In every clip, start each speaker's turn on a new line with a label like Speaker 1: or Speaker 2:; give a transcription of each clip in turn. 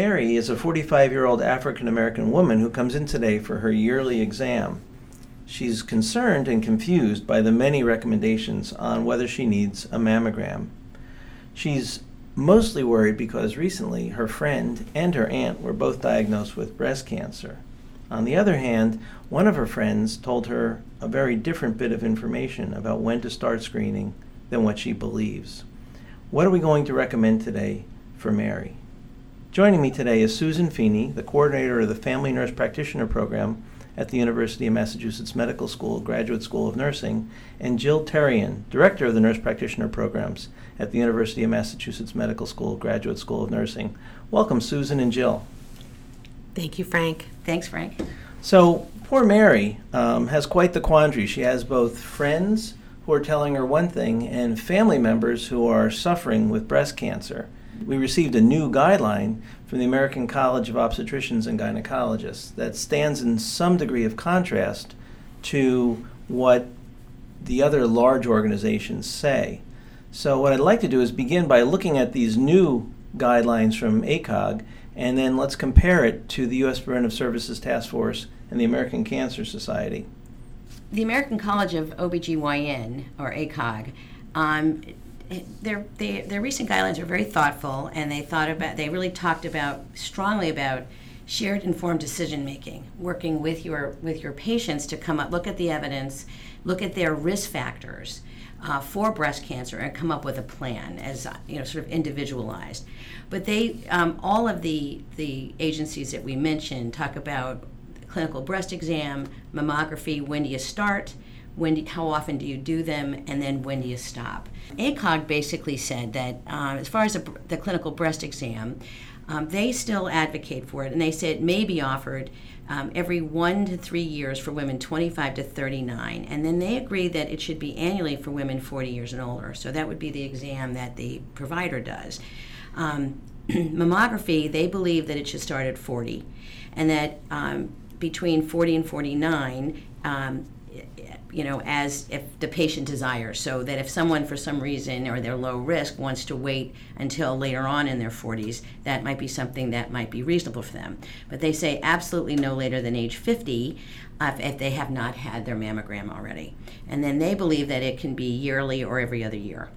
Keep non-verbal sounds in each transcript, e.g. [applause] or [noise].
Speaker 1: Mary is a 45 year old African American woman who comes in today for her yearly exam. She's concerned and confused by the many recommendations on whether she needs a mammogram. She's mostly worried because recently her friend and her aunt were both diagnosed with breast cancer. On the other hand, one of her friends told her a very different bit of information about when to start screening than what she believes. What are we going to recommend today for Mary? Joining me today is Susan Feeney, the coordinator of the Family Nurse Practitioner Program at the University of Massachusetts Medical School, Graduate School of Nursing, and Jill Terrien, director of the Nurse Practitioner Programs at the University of Massachusetts Medical School, Graduate School of Nursing. Welcome, Susan and Jill.
Speaker 2: Thank you, Frank.
Speaker 3: Thanks, Frank.
Speaker 1: So, poor Mary um, has quite the quandary. She has both friends who are telling her one thing and family members who are suffering with breast cancer we received a new guideline from the American College of Obstetricians and Gynecologists that stands in some degree of contrast to what the other large organizations say. So, what I'd like to do is begin by looking at these new guidelines from ACOG, and then let's compare it to the U.S. Preventive Services Task Force and the American Cancer Society.
Speaker 3: The American College of OBGYN, or ACOG, um, their they, their recent guidelines are very thoughtful, and they thought about they really talked about strongly about shared informed decision making, working with your with your patients to come up, look at the evidence, look at their risk factors. Uh, for breast cancer and come up with a plan as you know sort of individualized but they um, all of the the agencies that we mentioned talk about clinical breast exam mammography when do you start when do, how often do you do them and then when do you stop ACOG basically said that um, as far as the, the, clinical breast exam, um, they still advocate for it, and they say it may be offered um, every one to three years for women 25 to 39, and then they agree that it should be annually for women 40 years and older. So that would be the exam that the provider does. Um, [clears throat] mammography, they believe that it should start at 40, and that um, between 40 and 49, um, you know, as if the patient desires. So that if someone, for some reason, or they're low risk, wants to wait until later on in their 40s, that might be something that might be reasonable for them. But they say absolutely no later than age 50 uh, if they have not had their mammogram already. And then they believe that it can be yearly or every other year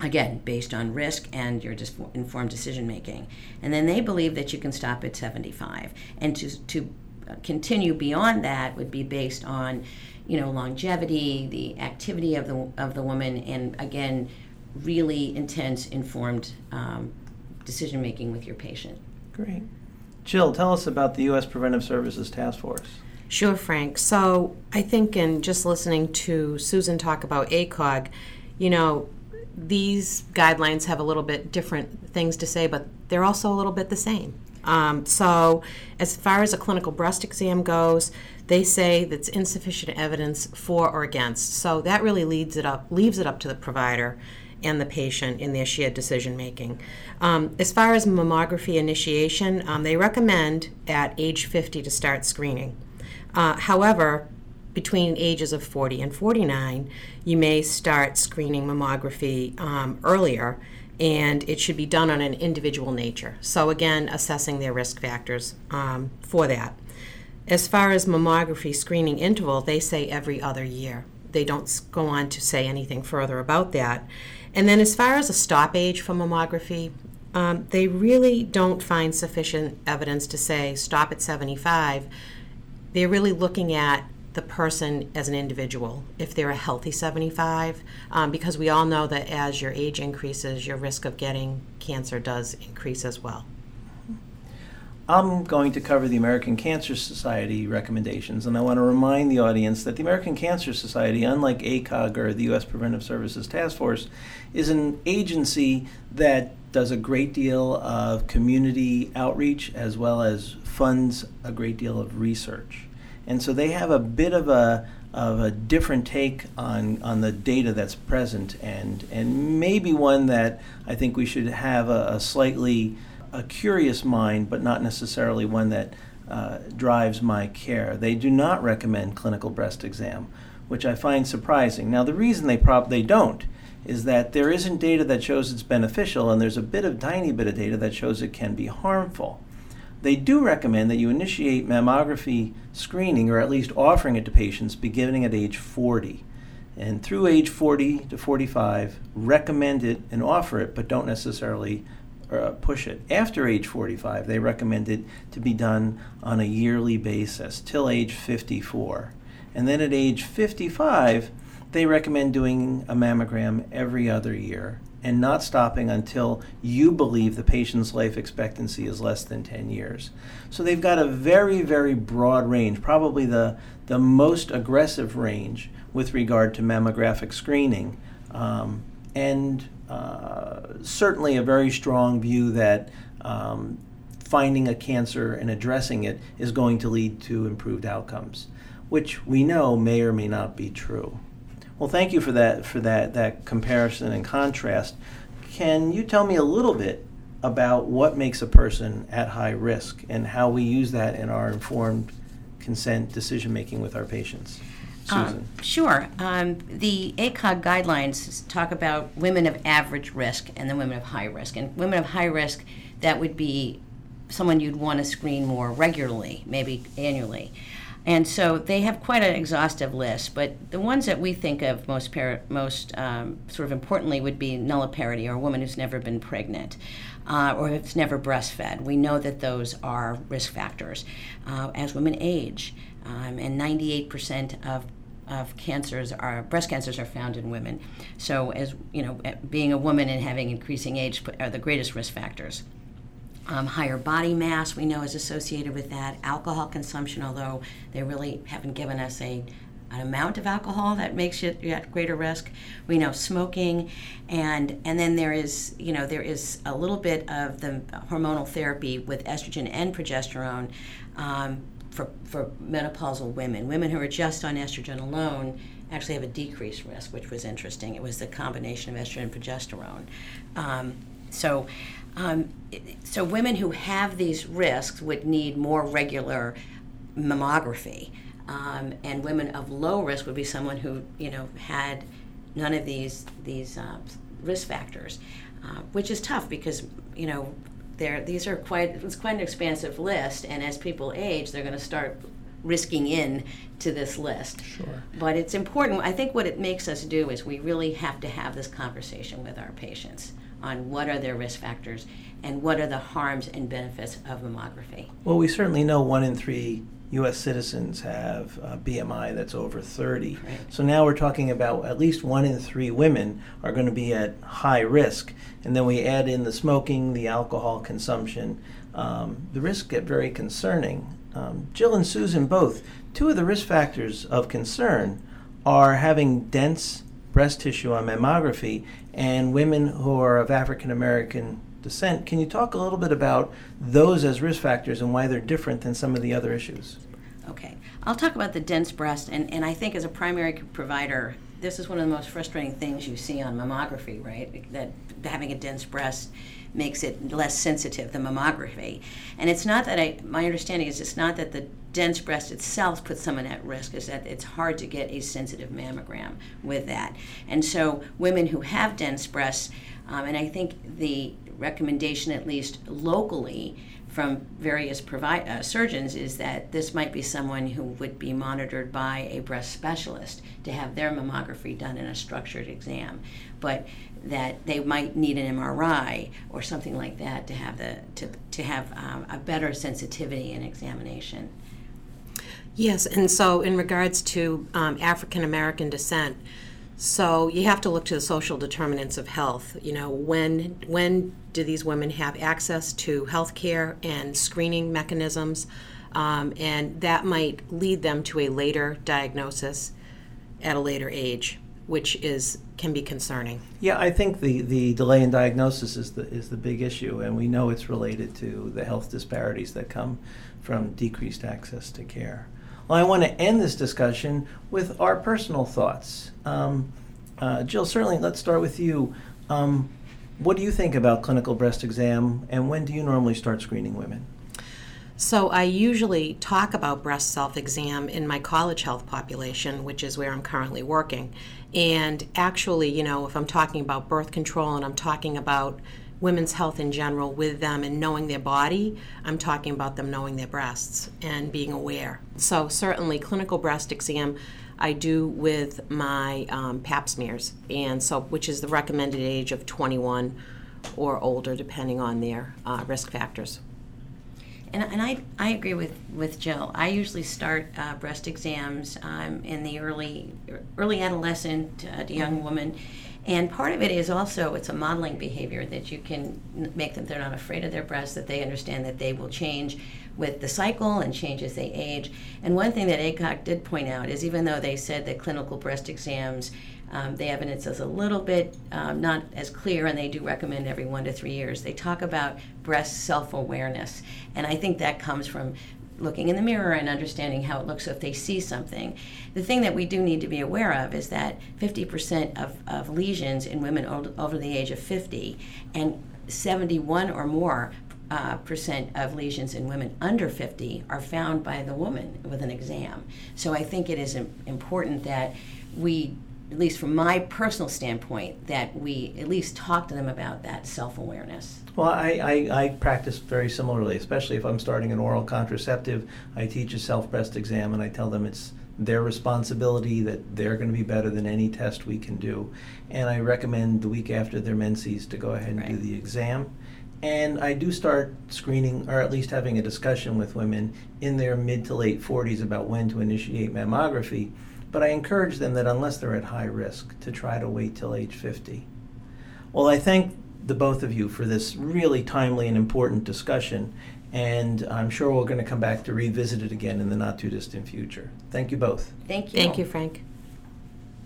Speaker 3: again based on risk and your dis- informed decision making and then they believe that you can stop at 75 and to, to continue beyond that would be based on you know longevity, the activity of the of the woman, and again, really intense, informed um, decision making with your patient.
Speaker 1: Great, Jill, tell us about the U.S. Preventive Services Task Force.
Speaker 2: Sure, Frank. So I think in just listening to Susan talk about ACOG, you know, these guidelines have a little bit different things to say, but they're also a little bit the same. Um, so, as far as a clinical breast exam goes, they say that's insufficient evidence for or against. So that really leads it up, leaves it up to the provider and the patient in their shared decision making. Um, as far as mammography initiation, um, they recommend at age 50 to start screening. Uh, however, between ages of 40 and 49, you may start screening mammography um, earlier, and it should be done on an individual nature. So, again, assessing their risk factors um, for that. As far as mammography screening interval, they say every other year. They don't go on to say anything further about that. And then, as far as a stop age for mammography, um, they really don't find sufficient evidence to say stop at 75. They're really looking at the person as an individual, if they're a healthy 75, um, because we all know that as your age increases, your risk of getting cancer does increase as well.
Speaker 1: I'm going to cover the American Cancer Society recommendations, and I want to remind the audience that the American Cancer Society, unlike ACOG or the U.S. Preventive Services Task Force, is an agency that does a great deal of community outreach as well as funds a great deal of research. And so they have a bit of a of a different take on, on the data that's present and and maybe one that I think we should have a, a slightly a curious mind, but not necessarily one that uh, drives my care. They do not recommend clinical breast exam, which I find surprising. Now the reason they prob they don't is that there isn't data that shows it's beneficial, and there's a bit of tiny bit of data that shows it can be harmful. They do recommend that you initiate mammography screening, or at least offering it to patients beginning at age 40. And through age 40 to 45, recommend it and offer it, but don't necessarily uh, push it. After age 45, they recommend it to be done on a yearly basis till age 54. And then at age 55, they recommend doing a mammogram every other year and not stopping until you believe the patient's life expectancy is less than 10 years. So they've got a very, very broad range, probably the, the most aggressive range with regard to mammographic screening. Um, and uh, certainly a very strong view that um, finding a cancer and addressing it is going to lead to improved outcomes, which we know may or may not be true. Well, thank you for that for that that comparison and contrast. Can you tell me a little bit about what makes a person at high risk and how we use that in our informed consent decision making with our patients?
Speaker 3: Um,
Speaker 1: Susan.
Speaker 3: sure. Um, the ACOG guidelines talk about women of average risk and then women of high risk. And women of high risk, that would be someone you'd want to screen more regularly, maybe annually. And so they have quite an exhaustive list, but the ones that we think of most, par- most um, sort of importantly would be nulliparity, or a woman who's never been pregnant, uh, or has never breastfed. We know that those are risk factors. Uh, as women age, um, and 98% of of cancers are breast cancers are found in women. So, as you know, being a woman and having increasing age are the greatest risk factors. Um, higher body mass we know is associated with that. Alcohol consumption, although they really haven't given us a an amount of alcohol that makes you at greater risk. We know smoking, and and then there is you know there is a little bit of the hormonal therapy with estrogen and progesterone. Um, for, for menopausal women. Women who are just on estrogen alone actually have a decreased risk, which was interesting. It was the combination of estrogen and progesterone. Um, so, um, so women who have these risks would need more regular mammography, um, and women of low risk would be someone who you know had none of these these uh, risk factors, uh, which is tough because you know they're, these are quite it's quite an expansive list, and as people age, they're going to start risking in to this list.
Speaker 1: Sure.
Speaker 3: But it's important. I think what it makes us do is we really have to have this conversation with our patients on what are their risk factors and what are the harms and benefits of mammography.
Speaker 1: Well, we certainly know one in three U.S. citizens have a BMI that's over 30.
Speaker 3: Right.
Speaker 1: So now we're talking about at least one in three women are going to be at high risk. And then we add in the smoking, the alcohol consumption. Um, the risks get very concerning. Um, Jill and Susan both, two of the risk factors of concern are having dense breast tissue on mammography and women who are of African American descent. Can you talk a little bit about those as risk factors and why they're different than some of the other issues?
Speaker 3: Okay, I'll talk about the dense breast, and, and I think as a primary provider, this is one of the most frustrating things you see on mammography, right? That having a dense breast makes it less sensitive, the mammography. And it's not that I, my understanding is it's not that the dense breast itself puts someone at risk, is that it's hard to get a sensitive mammogram with that. And so women who have dense breasts, um, and I think the recommendation, at least locally, from various provi- uh, surgeons is that this might be someone who would be monitored by a breast specialist to have their mammography done in a structured exam, but that they might need an MRI or something like that to have the to, to have um, a better sensitivity in examination.
Speaker 2: Yes, and so in regards to um, African American descent, so you have to look to the social determinants of health. You know, when when do these women have access to health care and screening mechanisms? Um, and that might lead them to a later diagnosis at a later age. which is can be concerning.
Speaker 1: Yeah, I think the, the delay in diagnosis is the is the big issue, and we know it's related to the health disparities that come from decreased access to care. Well, I want to end this discussion with our personal thoughts. Um, uh, Jill, certainly, let's start with you. Um, what do you think about clinical breast exam, and when do you normally start screening women?
Speaker 2: So I usually talk about breast self-exam in my college health population, which is where I'm currently working. And actually, you know, if I'm talking about birth control and I'm talking about women's health in general with them and knowing their body, I'm talking about them knowing their breasts and being aware. So certainly clinical breast exam I do with my um, pap smears, and so which is the recommended age of 21 or older, depending on their uh, risk factors.
Speaker 3: And, and I, I agree with, with Jill. I usually start uh, breast exams um, in the early early adolescent uh, young woman, and part of it is also it's a modeling behavior that you can make them they're not afraid of their breasts, that they understand that they will change with the cycle and change as they age. And one thing that ACOG did point out is even though they said that clinical breast exams um, the evidence is a little bit um, not as clear, and they do recommend every one to three years. They talk about breast self awareness, and I think that comes from looking in the mirror and understanding how it looks if they see something. The thing that we do need to be aware of is that 50% of, of lesions in women over the age of 50 and 71 or more uh, percent of lesions in women under 50 are found by the woman with an exam. So I think it is important that we at least from my personal standpoint, that we at least talk to them about that self awareness.
Speaker 1: Well, I, I, I, practice very similarly, especially if I'm starting an oral contraceptive. I teach a self breast exam and I tell them it's their responsibility, that they're going to be better than any test we can do. And I recommend the week after their menses to go ahead and right. do the exam. And I do start screening, or at least having a discussion with women in their mid to late 40s about when to initiate mammography but I encourage them that unless they're at high risk, to try to wait till age 50. Well, I thank the both of you for this really timely and important discussion, and I'm sure we're going to come back to revisit it again in the not too distant future. Thank you both.
Speaker 3: Thank you.
Speaker 2: Thank you, Frank.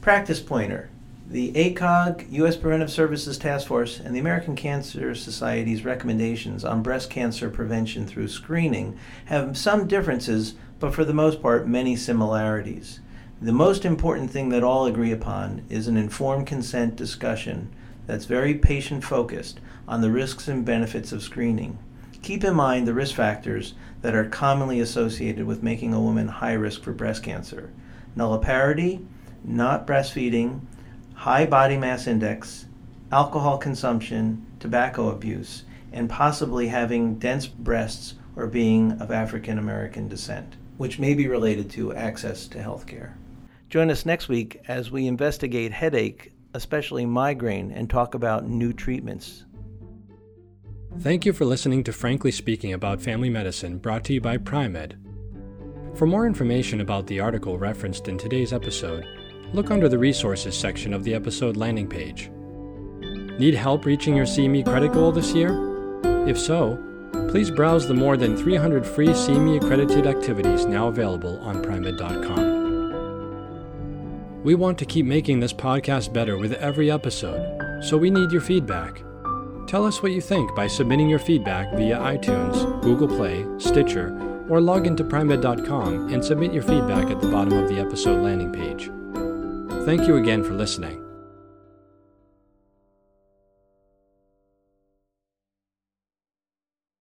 Speaker 1: Practice pointer. The ACOG, U.S. Preventive Services Task Force, and the American Cancer Society's recommendations on breast cancer prevention through screening have some differences, but for the most part, many similarities. The most important thing that all agree upon is an informed consent discussion that's very patient focused on the risks and benefits of screening. Keep in mind the risk factors that are commonly associated with making a woman high risk for breast cancer nulliparity, not breastfeeding, high body mass index, alcohol consumption, tobacco abuse, and possibly having dense breasts or being of African American descent, which may be related to access to health care. Join us next week as we investigate headache, especially migraine, and talk about new treatments.
Speaker 4: Thank you for listening to Frankly Speaking About Family Medicine, brought to you by Pri-Med. For more information about the article referenced in today's episode, look under the Resources section of the episode landing page. Need help reaching your CME credit goal this year? If so, please browse the more than 300 free CME accredited activities now available on Pri-Med.com. We want to keep making this podcast better with every episode, so we need your feedback. Tell us what you think by submitting your feedback via iTunes, Google Play, Stitcher, or log into Pri-Med.com and submit your feedback at the bottom of the episode landing page. Thank you again for listening.